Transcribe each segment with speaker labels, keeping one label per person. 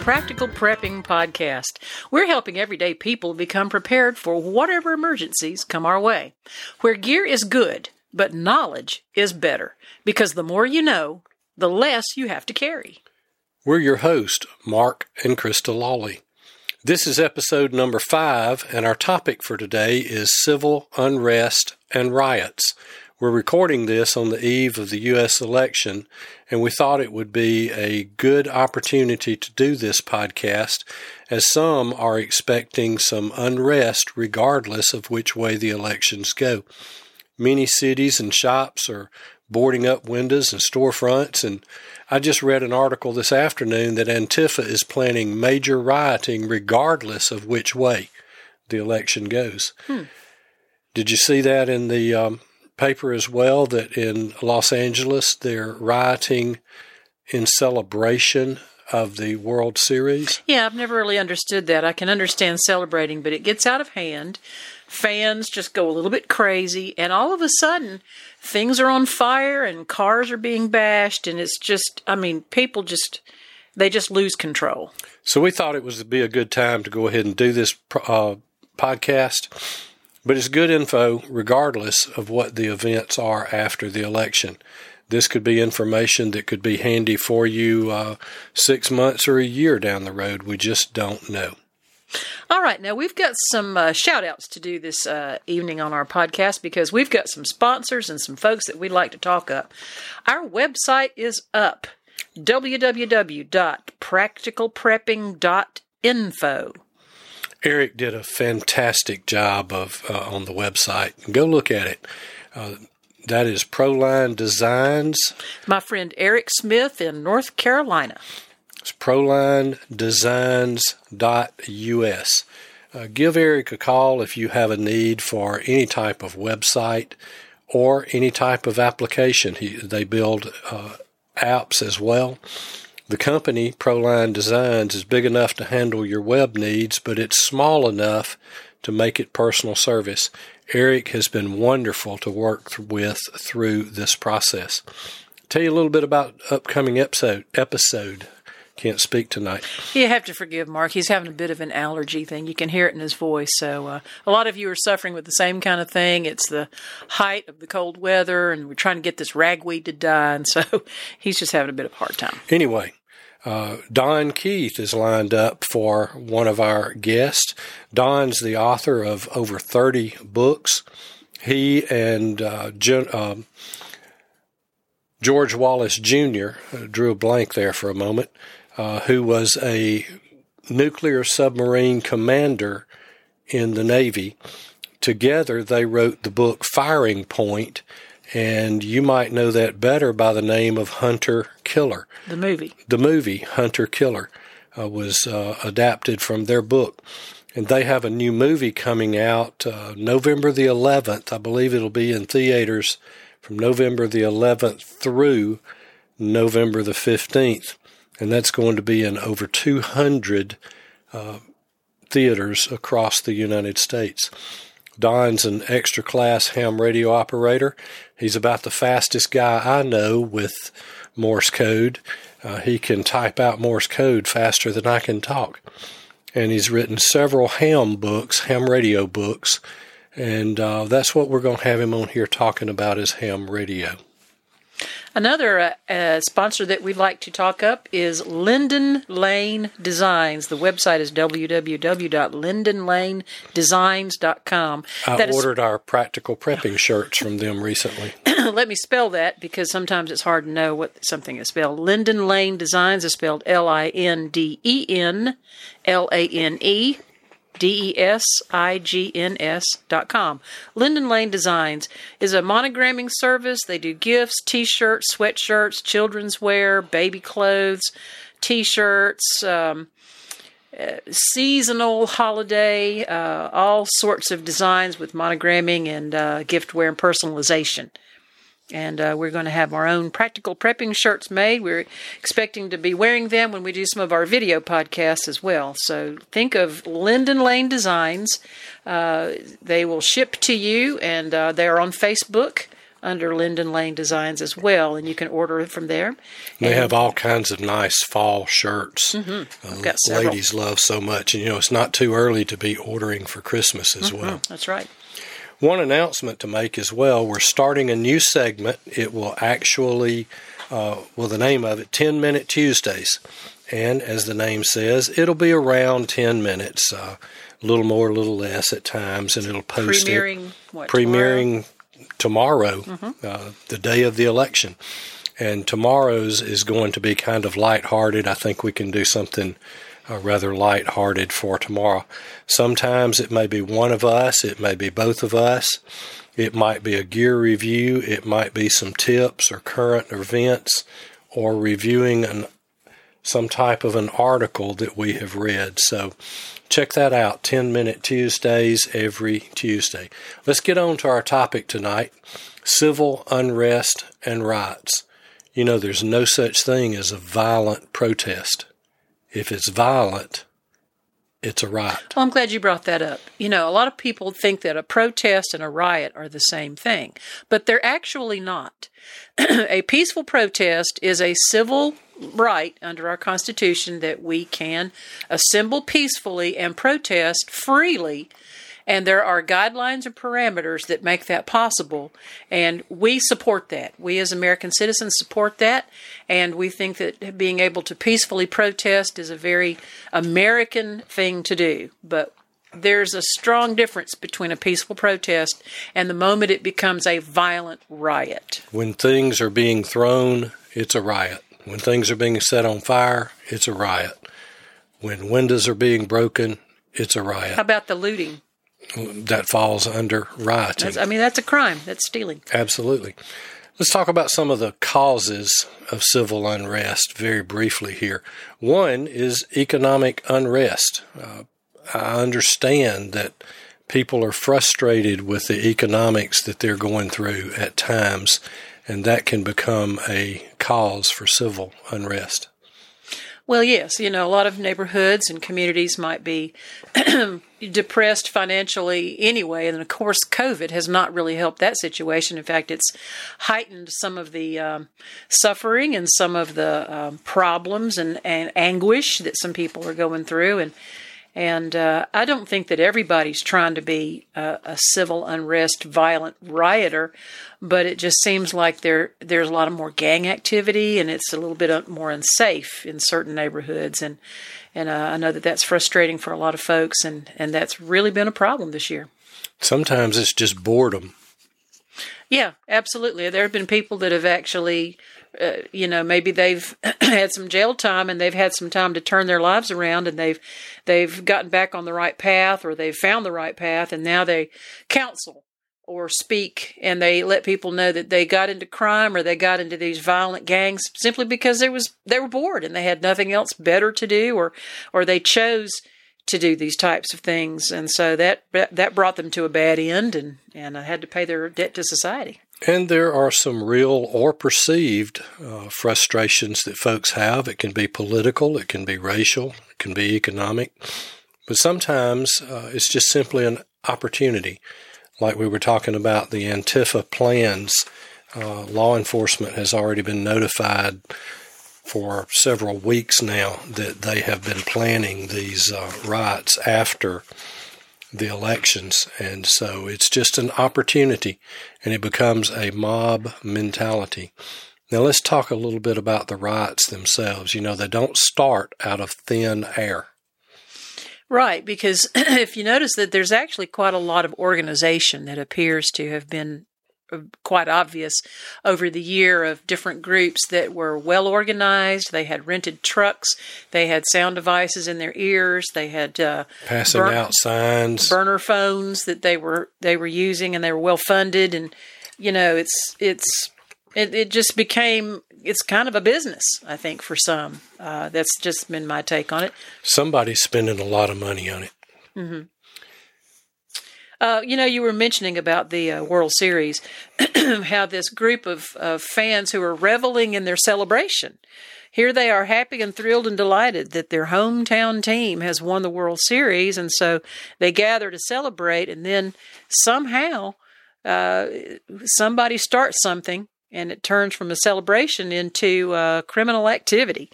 Speaker 1: Practical Prepping Podcast. We're helping everyday people become prepared for whatever emergencies come our way. Where gear is good, but knowledge is better, because the more you know, the less you have to carry.
Speaker 2: We're your hosts, Mark and Krista Lawley. This is episode number five, and our topic for today is civil unrest and riots. We're recording this on the eve of the U.S. election, and we thought it would be a good opportunity to do this podcast, as some are expecting some unrest regardless of which way the elections go. Many cities and shops are boarding up windows and storefronts, and I just read an article this afternoon that Antifa is planning major rioting regardless of which way the election goes.
Speaker 1: Hmm.
Speaker 2: Did you see that in the um, paper as well that in Los Angeles they're rioting in celebration of the World Series.
Speaker 1: Yeah, I've never really understood that. I can understand celebrating, but it gets out of hand. Fans just go a little bit crazy, and all of a sudden, things are on fire and cars are being bashed, and it's just, I mean, people just, they just lose control.
Speaker 2: So we thought it was to be a good time to go ahead and do this uh, podcast but it's good info regardless of what the events are after the election. This could be information that could be handy for you uh, six months or a year down the road. We just don't know.
Speaker 1: All right, now we've got some uh, shout outs to do this uh, evening on our podcast because we've got some sponsors and some folks that we'd like to talk up. Our website is up www.practicalprepping.info.
Speaker 2: Eric did a fantastic job of uh, on the website. Go look at it. Uh, that is Proline Designs.
Speaker 1: My friend Eric Smith in North Carolina.
Speaker 2: It's prolinedesigns.us. Uh, give Eric a call if you have a need for any type of website or any type of application. He, they build uh, apps as well. The company, Proline Designs, is big enough to handle your web needs, but it's small enough to make it personal service. Eric has been wonderful to work with through this process. Tell you a little bit about upcoming episode. Episode can't speak tonight.
Speaker 1: You have to forgive Mark. He's having a bit of an allergy thing. You can hear it in his voice. So, uh, a lot of you are suffering with the same kind of thing. It's the height of the cold weather, and we're trying to get this ragweed to die. And so, he's just having a bit of a hard time.
Speaker 2: Anyway, uh, Don Keith is lined up for one of our guests. Don's the author of over 30 books. He and uh, uh, George Wallace Jr., uh, drew a blank there for a moment, uh, who was a nuclear submarine commander in the Navy. Together, they wrote the book Firing Point and you might know that better by the name of Hunter Killer.
Speaker 1: The movie.
Speaker 2: The movie Hunter Killer uh, was uh, adapted from their book. And they have a new movie coming out uh, November the 11th. I believe it'll be in theaters from November the 11th through November the 15th. And that's going to be in over 200 uh, theaters across the United States. Don's an extra class ham radio operator. He's about the fastest guy I know with Morse code. Uh, he can type out Morse code faster than I can talk. And he's written several ham books, ham radio books. And uh, that's what we're going to have him on here talking about is ham radio.
Speaker 1: Another uh, uh, sponsor that we'd like to talk up is Linden Lane Designs. The website is www.lindenlanedesigns.com.
Speaker 2: I that ordered is, our practical prepping shirts from them recently.
Speaker 1: Let me spell that because sometimes it's hard to know what something is spelled. Linden Lane Designs is spelled L I N D E N L A N E D-E-S-I-G-N-S dot com. Linden Lane Designs is a monogramming service. They do gifts, t-shirts, sweatshirts, children's wear, baby clothes, t-shirts, um, uh, seasonal, holiday, uh, all sorts of designs with monogramming and uh, giftware and personalization. And uh, we're going to have our own practical prepping shirts made. We're expecting to be wearing them when we do some of our video podcasts as well. So think of Linden Lane Designs. Uh, they will ship to you, and uh, they are on Facebook. under Linden Lane Designs as well, and you can order from there.
Speaker 2: They have all kinds of nice fall shirts.
Speaker 1: Mm-hmm.
Speaker 2: Uh,
Speaker 1: got several.
Speaker 2: ladies love so much, and you know it's not too early to be ordering for Christmas as well.
Speaker 1: That's right.
Speaker 2: One announcement to make as well: we're starting a new segment. It will actually, uh, well, the name of it, Ten Minute Tuesdays, and as the name says, it'll be around ten minutes, uh, a little more, a little less at times, and it'll post it
Speaker 1: Premiering what? tomorrow?
Speaker 2: premiering tomorrow, uh, the day of the election. And tomorrow's is going to be kind of lighthearted. I think we can do something uh, rather lighthearted for tomorrow. Sometimes it may be one of us, it may be both of us, it might be a gear review, it might be some tips or current events, or reviewing an some type of an article that we have read. So check that out 10 Minute Tuesdays every Tuesday. Let's get on to our topic tonight civil unrest and riots. You know, there's no such thing as a violent protest. If it's violent, it's a riot.
Speaker 1: Well, I'm glad you brought that up. You know, a lot of people think that a protest and a riot are the same thing, but they're actually not. a peaceful protest is a civil right under our Constitution that we can assemble peacefully and protest freely. And there are guidelines and parameters that make that possible. And we support that. We as American citizens support that. And we think that being able to peacefully protest is a very American thing to do. But there's a strong difference between a peaceful protest and the moment it becomes a violent riot.
Speaker 2: When things are being thrown, it's a riot. When things are being set on fire, it's a riot. When windows are being broken, it's a riot.
Speaker 1: How about the looting?
Speaker 2: That falls under rioting.
Speaker 1: That's, I mean, that's a crime. That's stealing.
Speaker 2: Absolutely. Let's talk about some of the causes of civil unrest very briefly here. One is economic unrest. Uh, I understand that people are frustrated with the economics that they're going through at times, and that can become a cause for civil unrest.
Speaker 1: Well, yes, you know, a lot of neighborhoods and communities might be depressed financially anyway. And of course, COVID has not really helped that situation. In fact, it's heightened some of the um, suffering and some of the um, problems and, and anguish that some people are going through. And and uh, I don't think that everybody's trying to be a, a civil unrest, violent rioter, but it just seems like there there's a lot of more gang activity, and it's a little bit more unsafe in certain neighborhoods. And and uh, I know that that's frustrating for a lot of folks, and and that's really been a problem this year.
Speaker 2: Sometimes it's just boredom.
Speaker 1: Yeah, absolutely. There have been people that have actually, uh, you know, maybe they've had some jail time and they've had some time to turn their lives around and they've they've gotten back on the right path or they've found the right path and now they counsel or speak and they let people know that they got into crime or they got into these violent gangs simply because they was they were bored and they had nothing else better to do or or they chose to do these types of things and so that that brought them to a bad end and and had to pay their debt to society.
Speaker 2: And there are some real or perceived uh, frustrations that folks have. It can be political, it can be racial, it can be economic, but sometimes uh, it's just simply an opportunity. Like we were talking about the Antifa plans, uh, law enforcement has already been notified for several weeks now that they have been planning these uh, riots after the elections. And so it's just an opportunity and it becomes a mob mentality. Now let's talk a little bit about the riots themselves. You know, they don't start out of thin air.
Speaker 1: Right, because if you notice that there's actually quite a lot of organization that appears to have been quite obvious over the year of different groups that were well organized. They had rented trucks, they had sound devices in their ears, they had uh,
Speaker 2: Passing
Speaker 1: burn-
Speaker 2: out signs.
Speaker 1: burner phones that they were they were using, and they were well funded. And you know, it's it's it, it just became it's kind of a business. I think for some, uh, that's just been my take on it.
Speaker 2: Somebody's spending a lot of money on it.
Speaker 1: Uh, you know, you were mentioning about the uh, World Series, how this group of, of fans who are reveling in their celebration. Here they are happy and thrilled and delighted that their hometown team has won the World Series. And so they gather to celebrate. And then somehow uh, somebody starts something and it turns from a celebration into uh, criminal activity.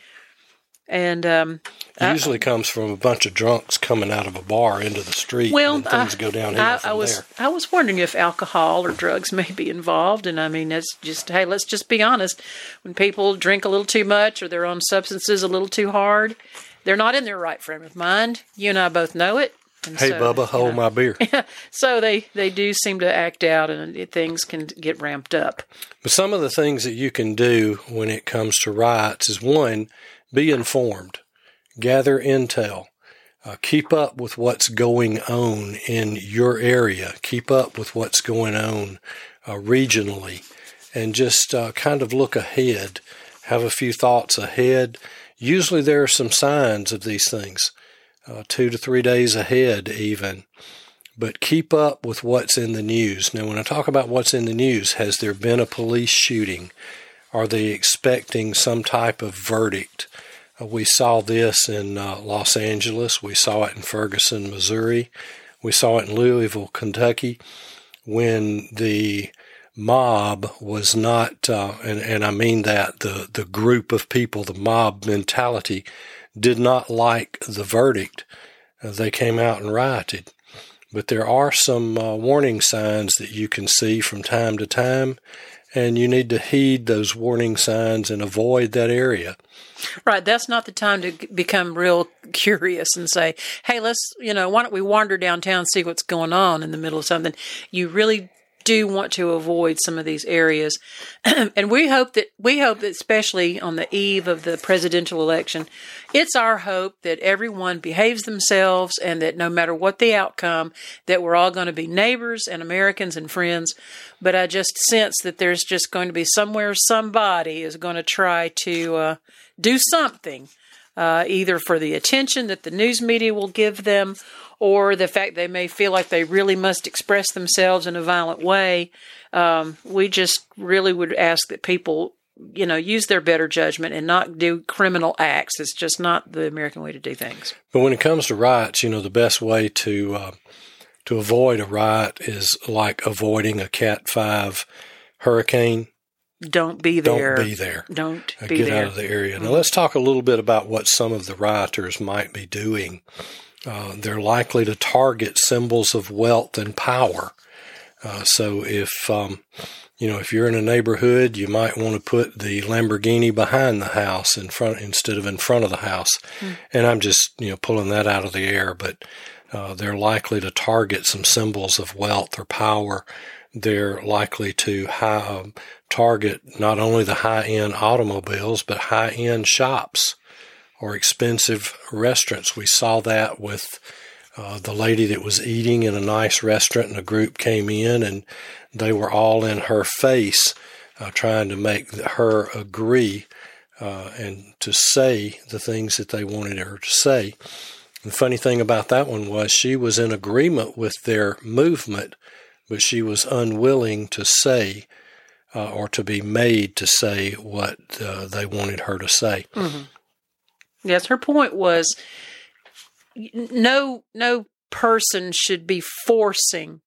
Speaker 1: And um,
Speaker 2: it usually I, comes from a bunch of drunks coming out of a bar into the street. Well, things I, go downhill I, from
Speaker 1: I was
Speaker 2: there.
Speaker 1: I was wondering if alcohol or drugs may be involved, and I mean, that's just hey, let's just be honest. When people drink a little too much or they're on substances a little too hard, they're not in their right frame of mind. You and I both know it.
Speaker 2: And hey, so, Bubba, hold know, my beer.
Speaker 1: so they they do seem to act out, and things can get ramped up.
Speaker 2: But some of the things that you can do when it comes to riots is one be informed, gather intel, uh, keep up with what's going on in your area, keep up with what's going on uh, regionally, and just uh, kind of look ahead, have a few thoughts ahead. Usually there are some signs of these things, uh, two to three days ahead, even. But keep up with what's in the news. Now, when I talk about what's in the news, has there been a police shooting? Are they expecting some type of verdict? Uh, we saw this in uh, Los Angeles. We saw it in Ferguson, Missouri. We saw it in Louisville, Kentucky, when the mob was not, uh, and, and I mean that, the, the group of people, the mob mentality, did not like the verdict. Uh, they came out and rioted. But there are some uh, warning signs that you can see from time to time and you need to heed those warning signs and avoid that area.
Speaker 1: Right. That's not the time to become real curious and say, hey, let's, you know, why don't we wander downtown see what's going on in the middle of something? You really do want to avoid some of these areas. and we hope that we hope that especially on the eve of the presidential election, it's our hope that everyone behaves themselves and that no matter what the outcome, that we're all going to be neighbors and Americans and friends. But I just sense that there's just going to be somewhere somebody is going to try to uh, do something. Uh, either for the attention that the news media will give them or the fact they may feel like they really must express themselves in a violent way. Um, we just really would ask that people, you know, use their better judgment and not do criminal acts. It's just not the American way to do things.
Speaker 2: But when it comes to riots, you know, the best way to uh, to avoid a riot is like avoiding a Cat Five hurricane.
Speaker 1: Don't be there.
Speaker 2: Don't be there.
Speaker 1: Don't
Speaker 2: uh,
Speaker 1: be
Speaker 2: get
Speaker 1: there.
Speaker 2: out of the area. Now let's talk a little bit about what some of the rioters might be doing uh, they're likely to target symbols of wealth and power. Uh, so if um, you know if you're in a neighborhood, you might want to put the Lamborghini behind the house in front instead of in front of the house. Mm. And I'm just you know pulling that out of the air, but uh, they're likely to target some symbols of wealth or power. They're likely to high, um, target not only the high end automobiles but high end shops or expensive restaurants. We saw that with uh, the lady that was eating in a nice restaurant, and a group came in and they were all in her face, uh, trying to make her agree uh, and to say the things that they wanted her to say. The funny thing about that one was she was in agreement with their movement, but she was unwilling to say uh, or to be made to say what uh, they wanted her to say.
Speaker 1: Mm-hmm. Yes, her point was no no person should be forcing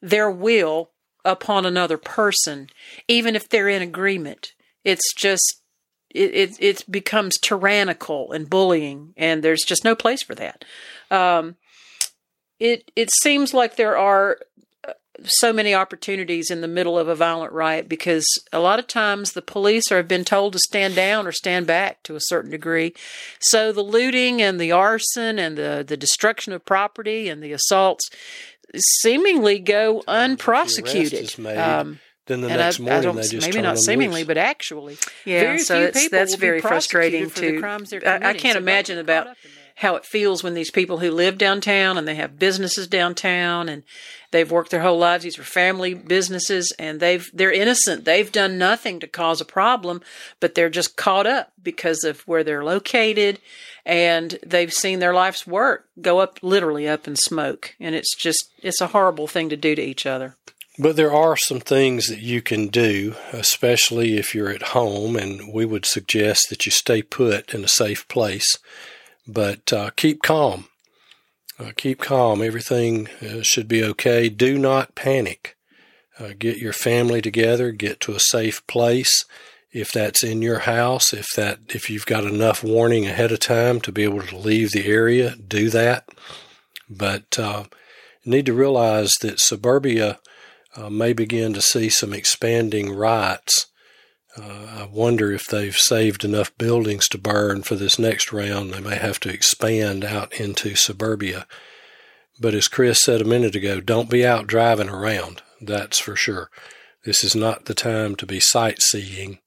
Speaker 1: their will upon another person, even if they're in agreement. It's just it, it, it becomes tyrannical and bullying, and there's just no place for that. Um, it it seems like there are so many opportunities in the middle of a violent riot because a lot of times the police are, have been told to stand down or stand back to a certain degree. So the looting and the arson and the, the destruction of property and the assaults seemingly go unprosecuted.
Speaker 2: Um, then the next I, morning I they just
Speaker 1: maybe not seemingly,
Speaker 2: loose.
Speaker 1: but actually, yeah. Very so that's very frustrating too. I, I, can't so imagine about how it feels when these people who live downtown and they have businesses downtown and they've worked their whole lives these are family businesses and they've they're innocent they've done nothing to cause a problem but they're just caught up because of where they're located and they've seen their life's work go up literally up in smoke and it's just it's a horrible thing to do to each other
Speaker 2: but there are some things that you can do, especially if you're at home, and we would suggest that you stay put in a safe place. But uh, keep calm. Uh, keep calm. Everything uh, should be okay. Do not panic. Uh, get your family together, get to a safe place. If that's in your house, if that if you've got enough warning ahead of time to be able to leave the area, do that. But uh, you need to realize that suburbia uh, may begin to see some expanding riots. Uh, I wonder if they've saved enough buildings to burn for this next round. They may have to expand out into suburbia. But as Chris said a minute ago, don't be out driving around. That's for sure. This is not the time to be sightseeing.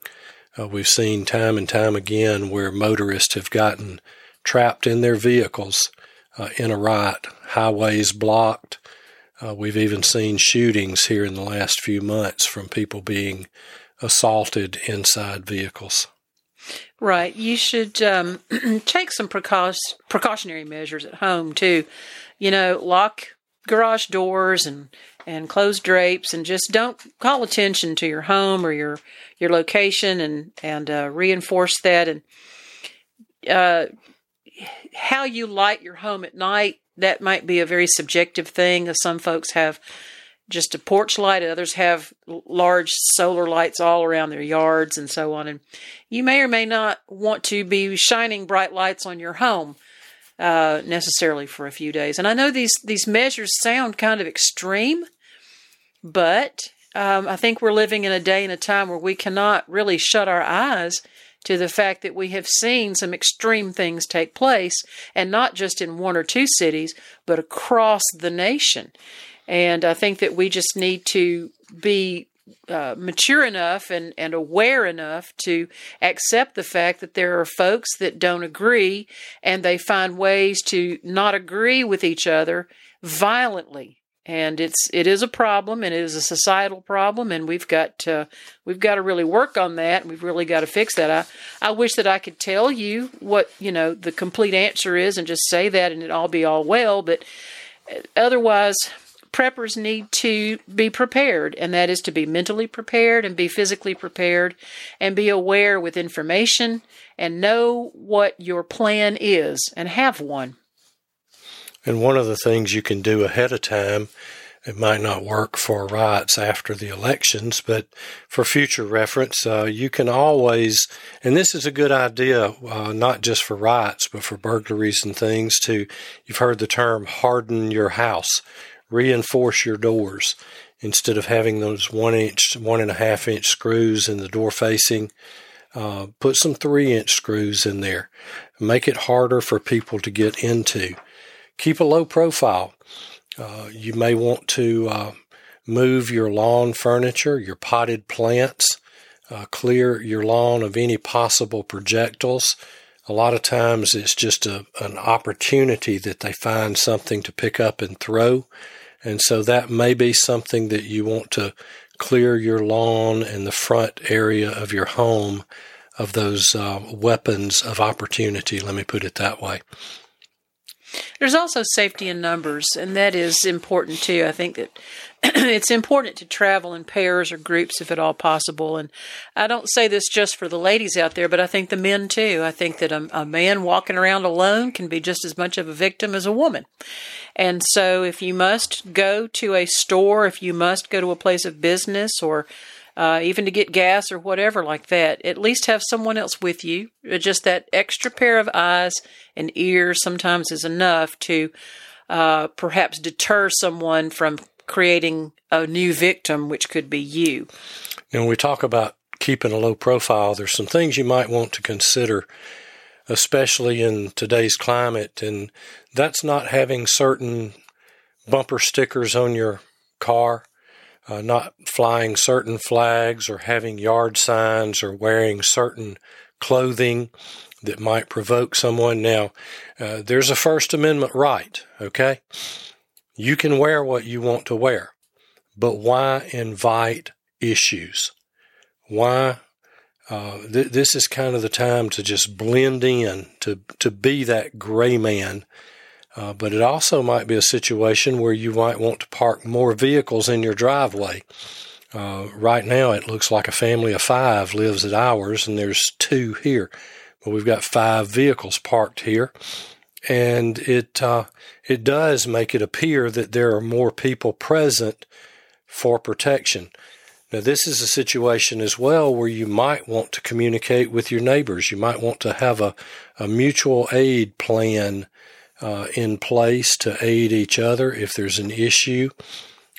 Speaker 2: Uh, we've seen time and time again where motorists have gotten trapped in their vehicles uh, in a riot, highways blocked. Uh, we've even seen shootings here in the last few months from people being assaulted inside vehicles.
Speaker 1: Right. You should um, take some precau- precautionary measures at home too. You know, lock garage doors and and close drapes, and just don't call attention to your home or your your location, and and uh, reinforce that. And uh, how you light your home at night that might be a very subjective thing. Some folks have just a porch light, others have large solar lights all around their yards and so on. And you may or may not want to be shining bright lights on your home uh, necessarily for a few days. And I know these these measures sound kind of extreme, but um, I think we're living in a day and a time where we cannot really shut our eyes to the fact that we have seen some extreme things take place, and not just in one or two cities, but across the nation. And I think that we just need to be uh, mature enough and, and aware enough to accept the fact that there are folks that don't agree and they find ways to not agree with each other violently. And it's it is a problem and it is a societal problem and we've got to we've got to really work on that. And we've really got to fix that. I i wish that i could tell you what you know the complete answer is and just say that and it all be all well but uh, otherwise preppers need to be prepared and that is to be mentally prepared and be physically prepared and be aware with information and know what your plan is and have one.
Speaker 2: And one of the things you can do ahead of time, it might not work for riots after the elections, but for future reference, uh, you can always, and this is a good idea, uh, not just for riots, but for burglaries and things, to, you've heard the term harden your house, reinforce your doors. Instead of having those one inch, one and a half inch screws in the door facing, uh, put some three inch screws in there. Make it harder for people to get into keep a low profile. Uh, you may want to uh, move your lawn furniture, your potted plants, uh, clear your lawn of any possible projectiles. A lot of times it's just a, an opportunity that they find something to pick up and throw. And so that may be something that you want to clear your lawn and the front area of your home of those uh, weapons of opportunity. Let me put it that way.
Speaker 1: There's also safety in numbers, and that is important too. I think that it's important to travel in pairs or groups if at all possible. And I don't say this just for the ladies out there, but I think the men too. I think that a, a man walking around alone can be just as much of a victim as a woman. And so if you must go to a store, if you must go to a place of business or uh, even to get gas or whatever like that, at least have someone else with you. Uh, just that extra pair of eyes and ears sometimes is enough to uh, perhaps deter someone from creating a new victim, which could be you.
Speaker 2: Now when we talk about keeping a low profile, there's some things you might want to consider, especially in today's climate, and that's not having certain bumper stickers on your car uh, not flying certain flags or having yard signs or wearing certain clothing that might provoke someone. Now, uh, there's a First Amendment right, okay? You can wear what you want to wear, but why invite issues? Why? Uh, th- this is kind of the time to just blend in, to, to be that gray man uh, but it also might be a situation where you might want to park more vehicles in your driveway. Uh, right now, it looks like a family of five lives at ours, and there's two here. But we've got five vehicles parked here, and it uh, it does make it appear that there are more people present for protection. Now, this is a situation as well where you might want to communicate with your neighbors. You might want to have a, a mutual aid plan uh, in place to aid each other if there's an issue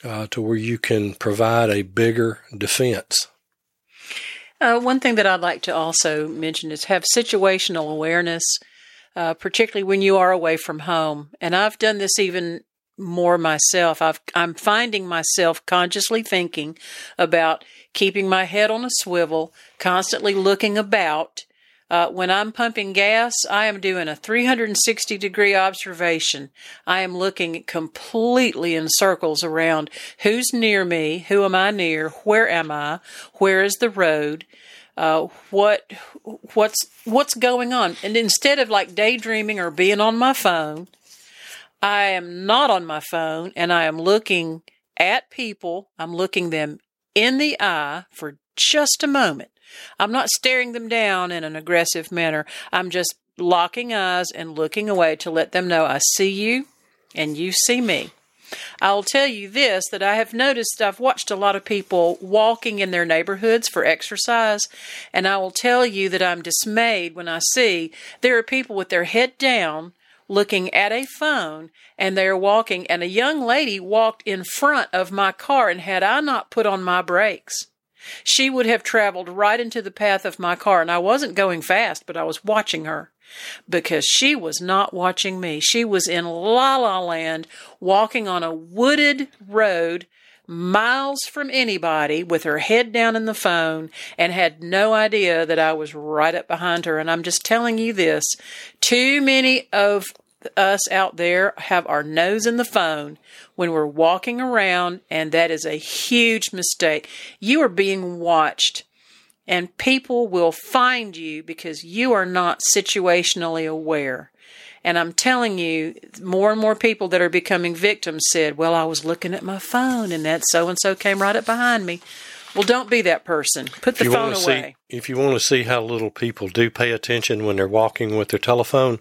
Speaker 2: uh, to where you can provide a bigger defense.
Speaker 1: Uh, one thing that I'd like to also mention is have situational awareness, uh, particularly when you are away from home. And I've done this even more myself. I've, I'm finding myself consciously thinking about keeping my head on a swivel, constantly looking about. Uh, when I'm pumping gas, I am doing a 360 degree observation. I am looking completely in circles around who's near me, who am I near, where am I, where is the road, uh, what what's what's going on, and instead of like daydreaming or being on my phone, I am not on my phone and I am looking at people. I'm looking them in the eye for just a moment. I'm not staring them down in an aggressive manner. I'm just locking eyes and looking away to let them know I see you and you see me. I'll tell you this that I have noticed I've watched a lot of people walking in their neighborhoods for exercise, and I will tell you that I'm dismayed when I see there are people with their head down looking at a phone and they're walking and a young lady walked in front of my car and had I not put on my brakes she would have traveled right into the path of my car and I wasn't going fast but I was watching her because she was not watching me she was in la la land walking on a wooded road miles from anybody with her head down in the phone and had no idea that I was right up behind her. And I'm just telling you this too many of us out there have our nose in the phone when we're walking around, and that is a huge mistake. You are being watched. And people will find you because you are not situationally aware. And I'm telling you, more and more people that are becoming victims said, Well, I was looking at my phone and that so and so came right up behind me. Well, don't be that person. Put the phone away.
Speaker 2: See, if you want to see how little people do pay attention when they're walking with their telephone,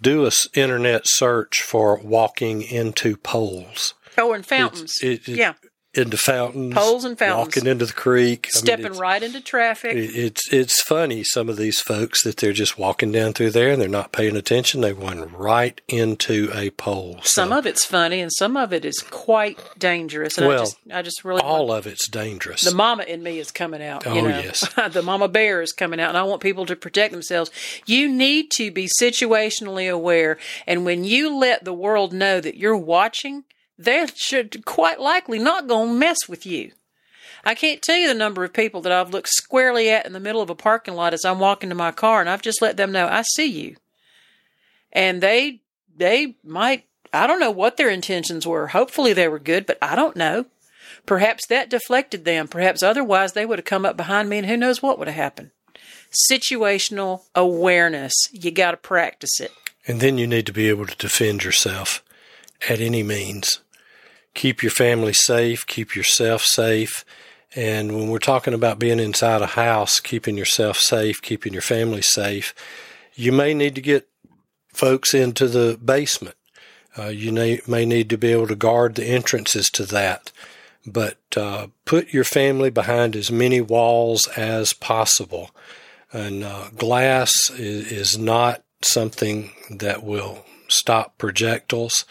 Speaker 2: do a internet search for walking into poles.
Speaker 1: Oh, and fountains. It, it, yeah
Speaker 2: into fountains,
Speaker 1: poles and fountains,
Speaker 2: walking into the creek,
Speaker 1: stepping I mean, right into traffic.
Speaker 2: It's it's funny some of these folks that they're just walking down through there and they're not paying attention. They run right into a pole.
Speaker 1: Some of it's funny and some of it is quite dangerous. And
Speaker 2: well,
Speaker 1: I just, I just really
Speaker 2: all of it's dangerous.
Speaker 1: The mama in me is coming out.
Speaker 2: Oh
Speaker 1: you know?
Speaker 2: yes,
Speaker 1: the mama bear is coming out, and I want people to protect themselves. You need to be situationally aware, and when you let the world know that you're watching they should quite likely not going to mess with you. I can't tell you the number of people that I've looked squarely at in the middle of a parking lot as I'm walking to my car and I've just let them know I see you. And they they might I don't know what their intentions were. Hopefully they were good, but I don't know. Perhaps that deflected them. Perhaps otherwise they would have come up behind me and who knows what would have happened. Situational awareness. You got to practice it.
Speaker 2: And then you need to be able to defend yourself at any means keep your family safe, keep yourself safe. And when we're talking about being inside a house, keeping yourself safe, keeping your family safe, you may need to get folks into the basement. Uh, you may, may need to be able to guard the entrances to that. But uh, put your family behind as many walls as possible. And uh, glass is, is not something that will stop projectiles.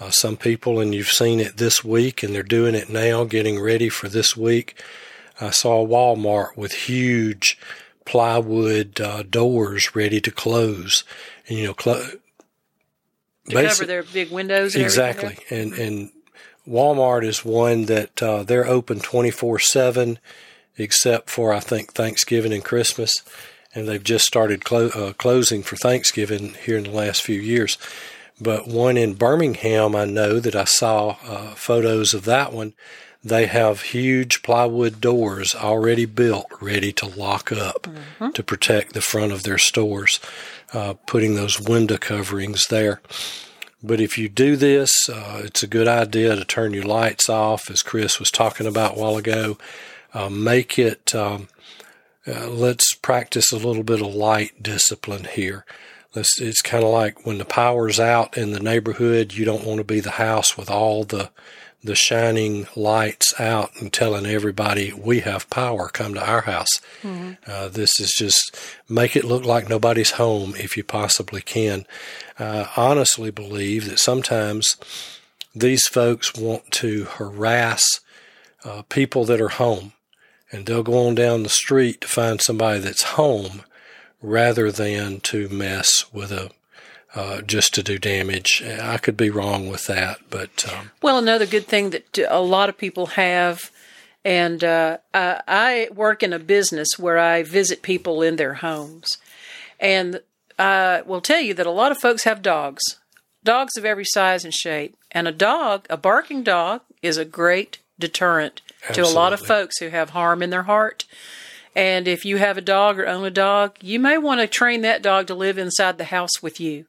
Speaker 2: Uh, some people, and you've seen it this week, and they're doing it now, getting ready for this week. I saw Walmart with huge plywood uh, doors ready to close, and you know, cl-
Speaker 1: to cover their big windows. And
Speaker 2: exactly, and and Walmart is one that uh, they're open twenty four seven, except for I think Thanksgiving and Christmas, and they've just started clo- uh, closing for Thanksgiving here in the last few years. But one in Birmingham, I know that I saw uh, photos of that one. They have huge plywood doors already built, ready to lock up mm-hmm. to protect the front of their stores, uh, putting those window coverings there. But if you do this, uh, it's a good idea to turn your lights off, as Chris was talking about a while ago. Uh, make it, um, uh, let's practice a little bit of light discipline here It's, it's kind of like when the power's out in the neighborhood, you don't want to be the house with all the the shining lights out and telling everybody we have power, come to our house. Mm-hmm. Uh, this is just make it look like nobody's home if you possibly can. Uh, honestly believe that sometimes these folks want to harass uh, people that are home and they'll go on down the street to find somebody that's home rather than to mess with a uh, just to do damage. I could be wrong with that, but um,
Speaker 1: well, another good thing that a lot of people have, and uh, I work in a business where I visit people in their homes, and I will tell you that a lot of folks have dogs, dogs of every size and shape, and a dog, a barking dog, is a great deterrent Absolutely. to a lot of folks who have harm in their heart. And if you have a dog or own a dog, you may want to train that dog to live inside the house with you.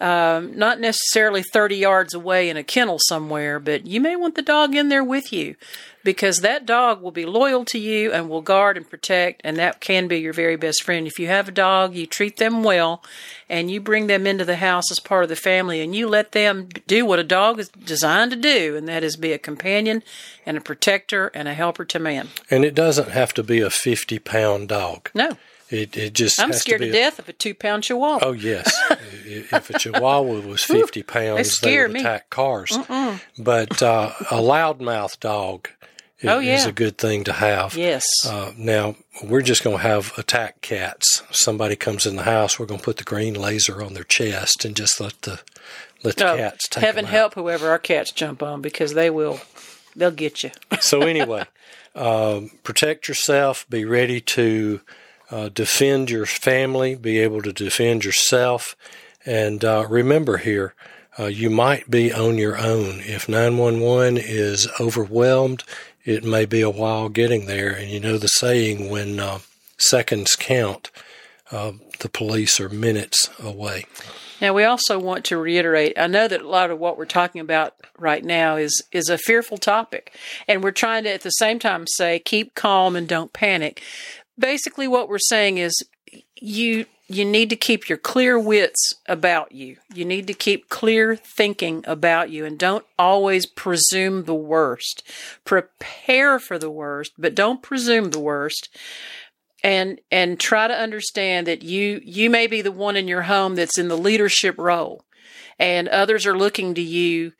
Speaker 1: Um, not necessarily 30 yards away in a kennel somewhere, but you may want the dog in there with you because that dog will be loyal to you and will guard and protect, and that can be your very best friend. If you have a dog, you treat them well and you bring them into the house as part of the family and you let them do what a dog is designed to do, and that is be a companion and a protector and a helper to man.
Speaker 2: And it doesn't have to be a 50 pound dog.
Speaker 1: No.
Speaker 2: It, it just
Speaker 1: I'm scared
Speaker 2: to,
Speaker 1: to death of a two pound chihuahua.
Speaker 2: Oh yes, if a chihuahua was fifty pounds, they, would me. attack cars. Mm-mm. But uh, a loudmouth dog is, oh, yeah. is a good thing to have.
Speaker 1: Yes.
Speaker 2: Uh, now we're just going to have attack cats. Somebody comes in the house, we're going to put the green laser on their chest and just let the let the oh, cats take
Speaker 1: Heaven help whoever our cats jump on because they will they'll get you.
Speaker 2: so anyway, um, protect yourself. Be ready to uh, defend your family. Be able to defend yourself. And uh, remember here, uh, you might be on your own. If 911 is overwhelmed, it may be a while getting there. And you know the saying when uh, seconds count, uh, the police are minutes away.
Speaker 1: Now, we also want to reiterate I know that a lot of what we're talking about right now is, is a fearful topic. And we're trying to at the same time say keep calm and don't panic. Basically, what we're saying is you you need to keep your clear wits about you. You need to keep clear thinking about you and don't always presume the worst. Prepare for the worst, but don't presume the worst. And and try to understand that you you may be the one in your home that's in the leadership role and others are looking to you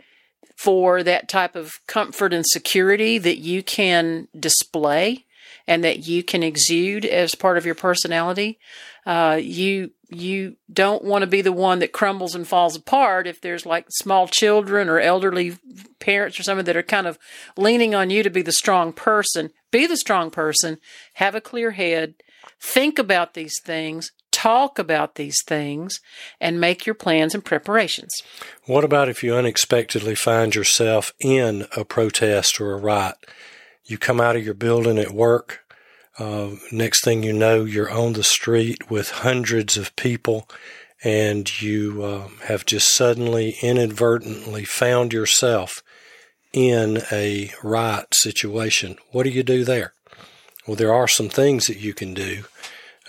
Speaker 1: for that type of comfort and security that you can display and that you can exude as part of your personality. Uh, you you don't want to be the one that crumbles and falls apart if there's like small children or elderly parents or someone that are kind of leaning on you to be the strong person. Be the strong person. Have a clear head. Think about these things. Talk about these things and make your plans and preparations.
Speaker 2: What about if you unexpectedly find yourself in a protest or a riot? You come out of your building at work uh, next thing you know, you're on the street with hundreds of people, and you uh, have just suddenly, inadvertently found yourself in a riot situation. What do you do there? Well, there are some things that you can do.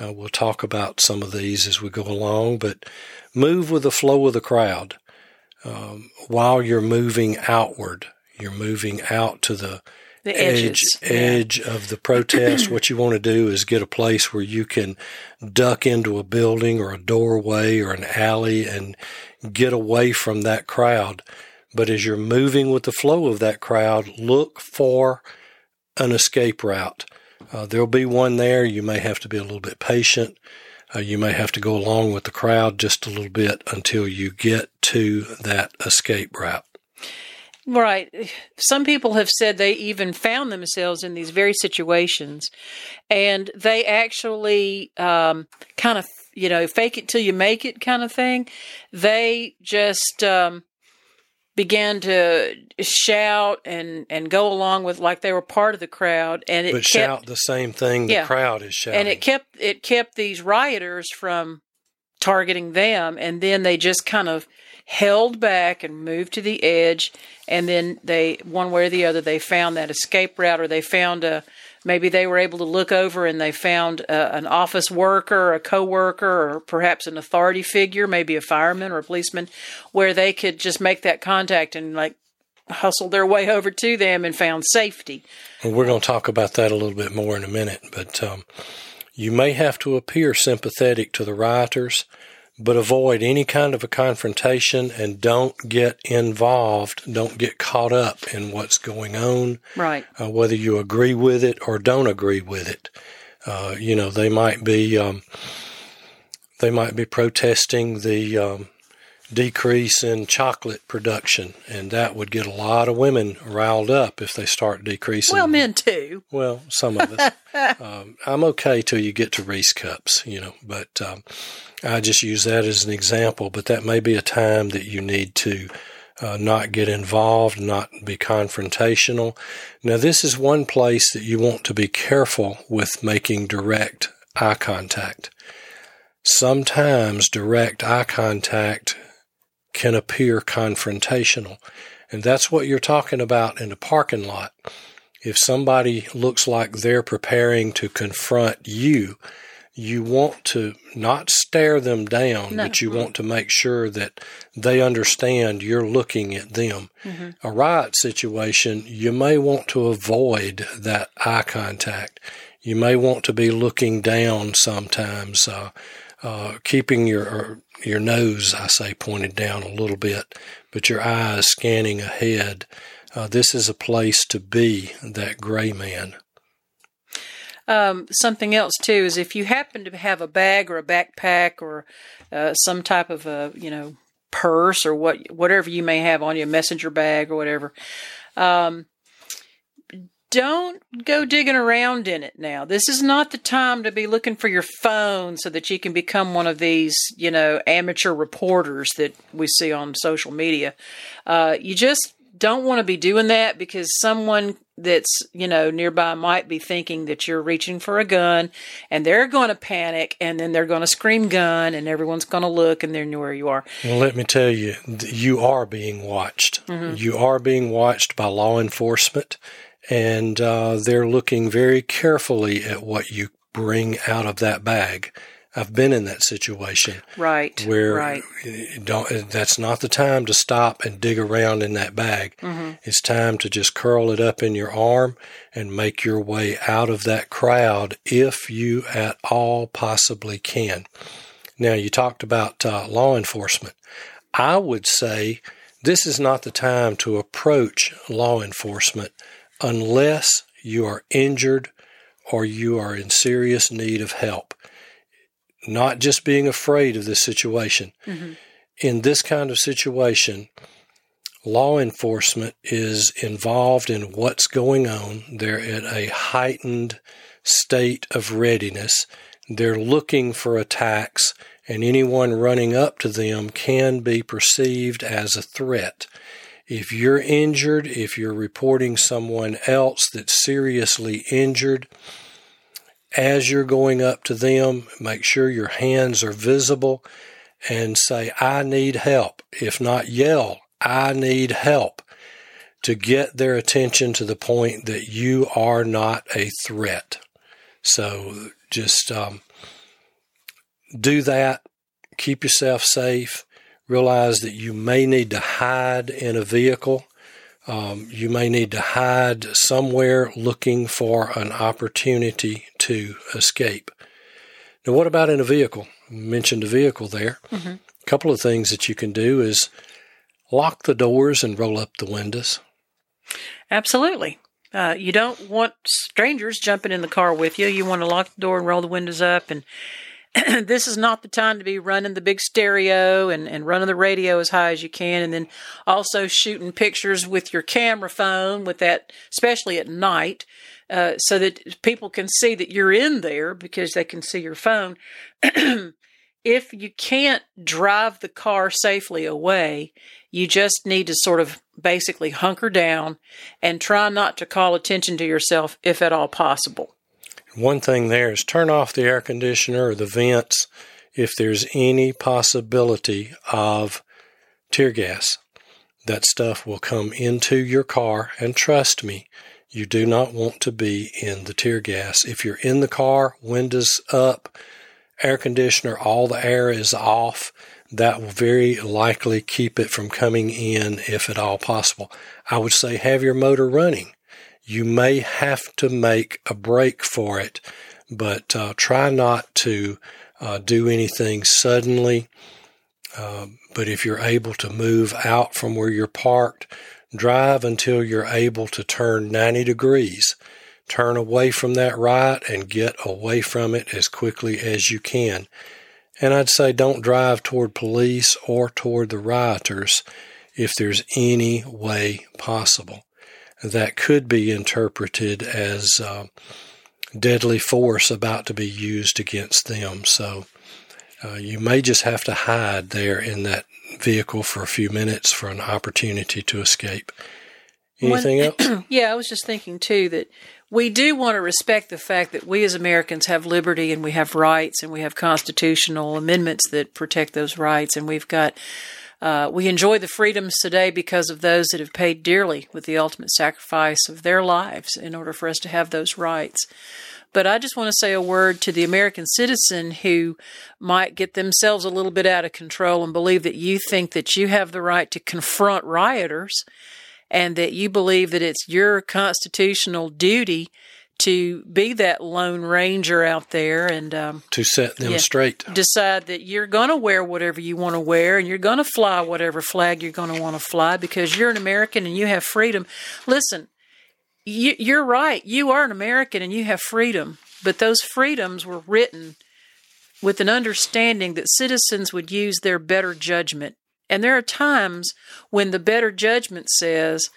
Speaker 2: Uh, we'll talk about some of these as we go along, but move with the flow of the crowd. Um, while you're moving outward, you're moving out to the
Speaker 1: the edge
Speaker 2: edge yeah. of the protest. what you want to do is get a place where you can duck into a building or a doorway or an alley and get away from that crowd. But as you're moving with the flow of that crowd, look for an escape route. Uh, there'll be one there. You may have to be a little bit patient. Uh, you may have to go along with the crowd just a little bit until you get to that escape route.
Speaker 1: Right. Some people have said they even found themselves in these very situations, and they actually um, kind of, you know, fake it till you make it kind of thing. They just um, began to shout and and go along with like they were part of the crowd, and it
Speaker 2: but
Speaker 1: kept,
Speaker 2: shout the same thing the yeah, crowd is shouting,
Speaker 1: and it kept it kept these rioters from targeting them, and then they just kind of held back and moved to the edge, and then they, one way or the other, they found that escape route or they found a, maybe they were able to look over and they found uh, an office worker, a coworker, or perhaps an authority figure, maybe a fireman or a policeman, where they could just make that contact and like hustle their way over to them and found safety.
Speaker 2: Well, we're going to talk about that a little bit more in a minute, but um, you may have to appear sympathetic to the rioters, but avoid any kind of a confrontation and don't get involved. Don't get caught up in what's going on.
Speaker 1: Right.
Speaker 2: Uh, whether you agree with it or don't agree with it. Uh, you know, they might be um, they might be protesting the um, decrease in chocolate production, and that would get a lot of women riled up if they start decreasing.
Speaker 1: Well, men too.
Speaker 2: Well, some of us. um, I'm okay till you get to Reese cups, you know, but um, I just use that as an example. But that may be a time that you need to. Uh, not get involved, not be confrontational. Now, this is one place that you want to be careful with making direct eye contact. Sometimes direct eye contact can appear confrontational. And that's what you're talking about in a parking lot. If somebody looks like they're preparing to confront you, you want to not stare them down, no. but you want to make sure that they understand you're looking at them. Mm-hmm. A riot situation, you may want to avoid that eye contact. You may want to be looking down sometimes, uh, uh, keeping your your nose, I say, pointed down a little bit, but your eyes scanning ahead. Uh, this is a place to be that gray man.
Speaker 1: Um, something else too is if you happen to have a bag or a backpack or uh, some type of a you know purse or what whatever you may have on you, a messenger bag or whatever. Um, don't go digging around in it now. This is not the time to be looking for your phone so that you can become one of these, you know, amateur reporters that we see on social media. Uh, you just don't want to be doing that because someone that's, you know, nearby might be thinking that you're reaching for a gun and they're going to panic and then they're going to scream gun and everyone's going to look and they know where you are.
Speaker 2: Well, let me tell you, you are being watched. Mm-hmm. You are being watched by law enforcement and uh, they're looking very carefully at what you bring out of that bag. I've been in that situation,
Speaker 1: right?
Speaker 2: Where
Speaker 1: right.
Speaker 2: don't that's not the time to stop and dig around in that bag. Mm-hmm. It's time to just curl it up in your arm and make your way out of that crowd if you at all possibly can. Now, you talked about uh, law enforcement. I would say this is not the time to approach law enforcement unless you are injured or you are in serious need of help. Not just being afraid of this situation. Mm-hmm. In this kind of situation, law enforcement is involved in what's going on. They're at a heightened state of readiness. They're looking for attacks, and anyone running up to them can be perceived as a threat. If you're injured, if you're reporting someone else that's seriously injured, as you're going up to them, make sure your hands are visible and say, I need help. If not, yell, I need help to get their attention to the point that you are not a threat. So just um, do that. Keep yourself safe realize that you may need to hide in a vehicle. Um, you may need to hide somewhere looking for an opportunity to escape. Now, what about in a vehicle? Mentioned a vehicle there. Mm-hmm. A couple of things that you can do is lock the doors and roll up the windows.
Speaker 1: Absolutely. Uh, you don't want strangers jumping in the car with you. You want to lock the door and roll the windows up and this is not the time to be running the big stereo and, and running the radio as high as you can and then also shooting pictures with your camera phone with that especially at night uh, so that people can see that you're in there because they can see your phone. If you can't drive the car safely away you just need to sort of basically hunker down and try not to call attention to yourself if at all possible
Speaker 2: one thing there is turn off the air conditioner or the vents if there's any possibility of tear gas. That stuff will come into your car, and trust me, You do not want to be in the tear gas. If you're in the car, windows up, air conditioner, all the air is off, that will very likely keep it from coming in if at all possible. I would say have your motor running. You may have to make a break for it, but uh, try not to uh, do anything suddenly. Uh, but if you're able to move out from where you're parked, drive until you're able to turn 90 degrees. Turn away from that right and get away from it as quickly as you can. And I'd say don't drive toward police or toward the rioters if there's any way possible. That could be interpreted as uh, deadly force about to be used against them. So uh, you may just have to hide there in that vehicle for a few minutes for an opportunity to escape. Anything
Speaker 1: One,
Speaker 2: else?
Speaker 1: yeah, I was just thinking too that we do want to respect the fact that we as Americans have liberty and we have rights and we have constitutional amendments that protect those rights and we've got uh, we enjoy the freedoms today because of those that have paid dearly with the ultimate sacrifice of their lives in order for us to have those rights. But I just want to say a word to the American citizen who might get themselves a little bit out of control and believe that you think that you have the right to confront rioters and that you believe that it's your constitutional duty to be that lone ranger out there and um,
Speaker 2: to set them
Speaker 1: yeah.
Speaker 2: straight.
Speaker 1: decide that you're going to wear whatever you want to wear and you're going to fly whatever flag you're going to want to fly because you're an American and you have freedom. Listen, you, you're right. You are an American and you have freedom, but those freedoms were written with an understanding that citizens would use their better judgment. And there are times when the better judgment says,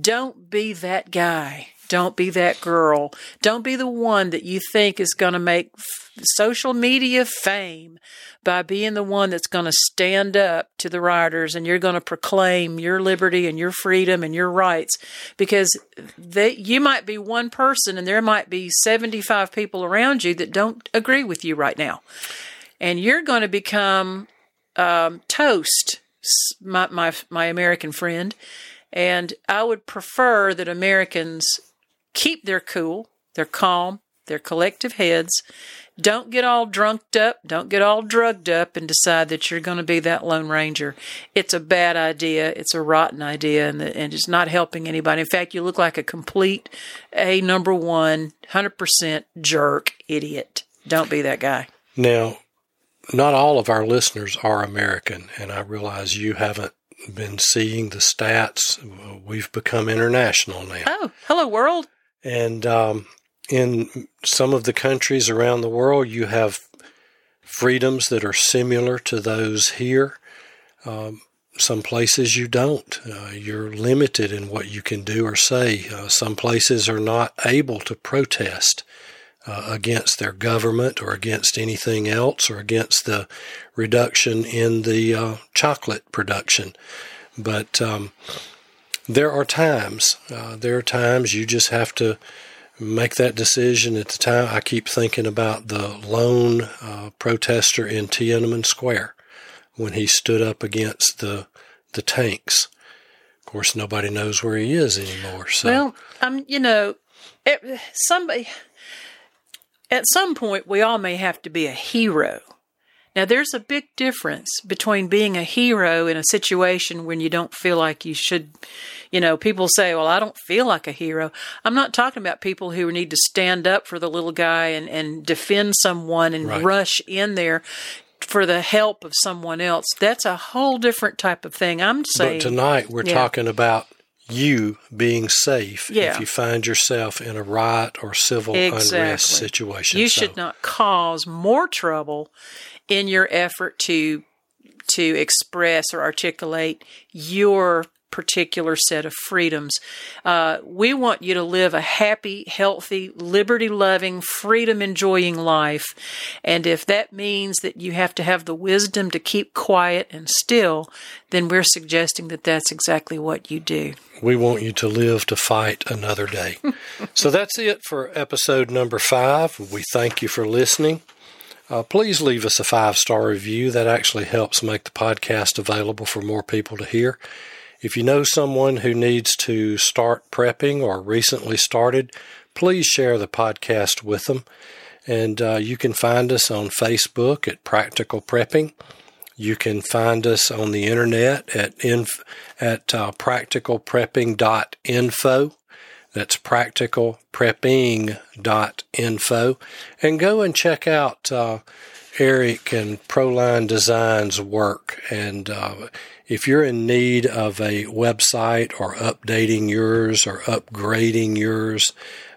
Speaker 1: don't be that guy. Don't be that girl. Don't be the one that you think is going to make f- social media fame by being the one that's going to stand up to the rioters and you're going to proclaim your liberty and your freedom and your rights because they, you might be one person and there might be 75 people around you that don't agree with you right now. And you're going to become um, toast, my, my, my American friend. And I would prefer that Americans keep their cool, their calm, their collective heads. Don't get all drunked up, don't get all drugged up and decide that you're going to be that Lone Ranger. It's a bad idea. It's a rotten idea and, the, and it's not helping anybody. In fact, you look like a complete A number one, 100% jerk idiot. Don't be that guy.
Speaker 2: Now, not all of our listeners are American, and I realize you haven't been seeing the stats. We've become international now.
Speaker 1: Oh, hello, world.
Speaker 2: And um, in some of the countries around the world, you have freedoms that are similar to those here. Um, some places you don't. Uh, you're limited in what you can do or say. Uh, some places are not able to protest uh, against their government or against anything else or against the reduction in the uh, chocolate production. But um, there are times, uh, there are times you just have to make that decision at the time. I keep thinking about the lone uh, protester in Tiananmen Square when he stood up against the the tanks. Of course, nobody knows where he is anymore. So.
Speaker 1: Well, um, you know, it, somebody at some point we all may have to be a hero. Now, there's a big difference between being a hero in a situation when you don't feel like you should. You know, people say, Well, I don't feel like a hero. I'm not talking about people who need to stand up for the little guy and, and defend someone and
Speaker 2: Right.
Speaker 1: rush in there for the help of someone else. That's a whole different type of thing. I'm saying.
Speaker 2: But tonight we're
Speaker 1: Yeah.
Speaker 2: talking about you being safe
Speaker 1: Yeah.
Speaker 2: if you find yourself in a riot or civil unrest situation.
Speaker 1: you
Speaker 2: So,
Speaker 1: should not cause more trouble in your effort to to express or articulate your particular set of freedoms. Uh, we want you to live a happy, healthy, liberty loving, freedom enjoying life. And if that means that you have to have the wisdom to keep quiet and still, then we're suggesting that that's exactly what you do.
Speaker 2: We want you to live to fight another day. so that's it for episode number five. We thank you for listening. Uh, please leave us a five star review. That actually helps make the podcast available for more people to hear. If you know someone who needs to start prepping or recently started, please share the podcast with them. And uh, you can find us on Facebook at Practical Prepping. You can find us on the internet at inf- at uh, practicalprepping.info. That's practicalprepping.info. And go and check out uh, Eric and Proline Designs work. And uh, if you're in need of a website or updating yours or upgrading yours,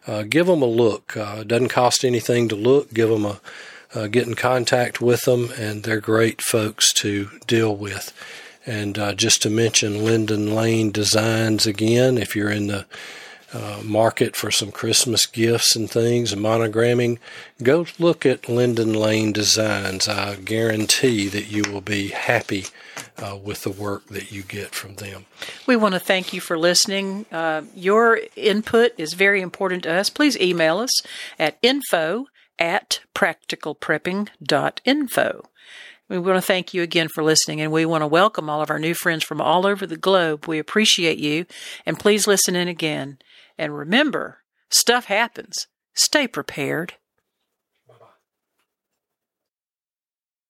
Speaker 2: uh, give them a look. Uh, it doesn't cost anything to look. Give them a uh, get in contact with them, and they're great folks to deal with. And uh, just to mention Linden Lane Designs again, if you're in the uh, market for some Christmas gifts and things and monogramming, go look at Linden Lane Designs. I guarantee that you will be happy uh, with the work that you get from them.
Speaker 1: We want to thank you for listening. Uh, your input is very important to us. Please email us at info at practicalprepping.info. We want to thank you again for listening, and we want to welcome all of our new friends from all over the globe. We appreciate you, and please listen in again. And remember, stuff happens. Stay prepared.